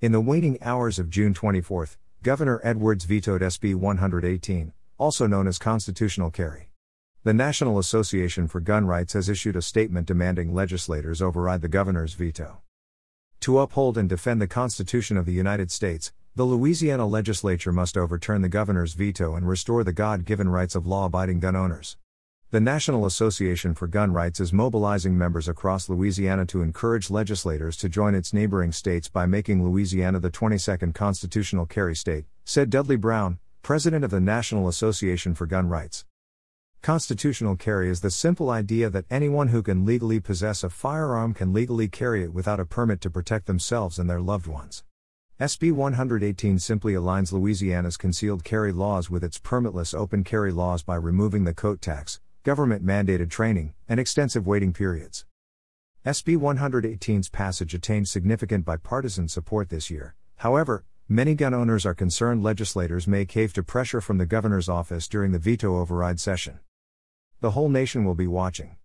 In the waning hours of June 24, Governor Edwards vetoed SB 118, also known as constitutional carry. The National Association for Gun Rights has issued a statement demanding legislators override the governor's veto. To uphold and defend the Constitution of the United States, the Louisiana legislature must overturn the governor's veto and restore the God given rights of law abiding gun owners. The National Association for Gun Rights is mobilizing members across Louisiana to encourage legislators to join its neighboring states by making Louisiana the 22nd constitutional carry state, said Dudley Brown, president of the National Association for Gun Rights. Constitutional carry is the simple idea that anyone who can legally possess a firearm can legally carry it without a permit to protect themselves and their loved ones. SB 118 simply aligns Louisiana's concealed carry laws with its permitless open carry laws by removing the coat tax, government mandated training, and extensive waiting periods. SB 118's passage attained significant bipartisan support this year. However, many gun owners are concerned legislators may cave to pressure from the governor's office during the veto override session. The whole nation will be watching.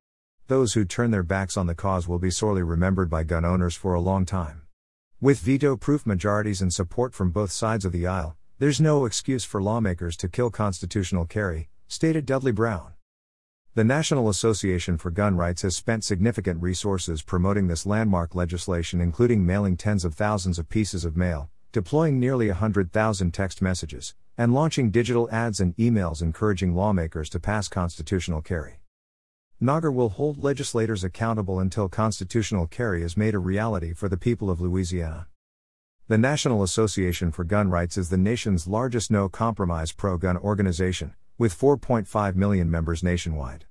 Those who turn their backs on the cause will be sorely remembered by gun owners for a long time. With veto proof majorities and support from both sides of the aisle, there's no excuse for lawmakers to kill constitutional carry, stated Dudley Brown. The National Association for Gun Rights has spent significant resources promoting this landmark legislation, including mailing tens of thousands of pieces of mail, deploying nearly 100,000 text messages, and launching digital ads and emails encouraging lawmakers to pass constitutional carry. NAGR will hold legislators accountable until constitutional carry is made a reality for the people of Louisiana. The National Association for Gun Rights is the nation's largest no compromise pro gun organization, with 4.5 million members nationwide.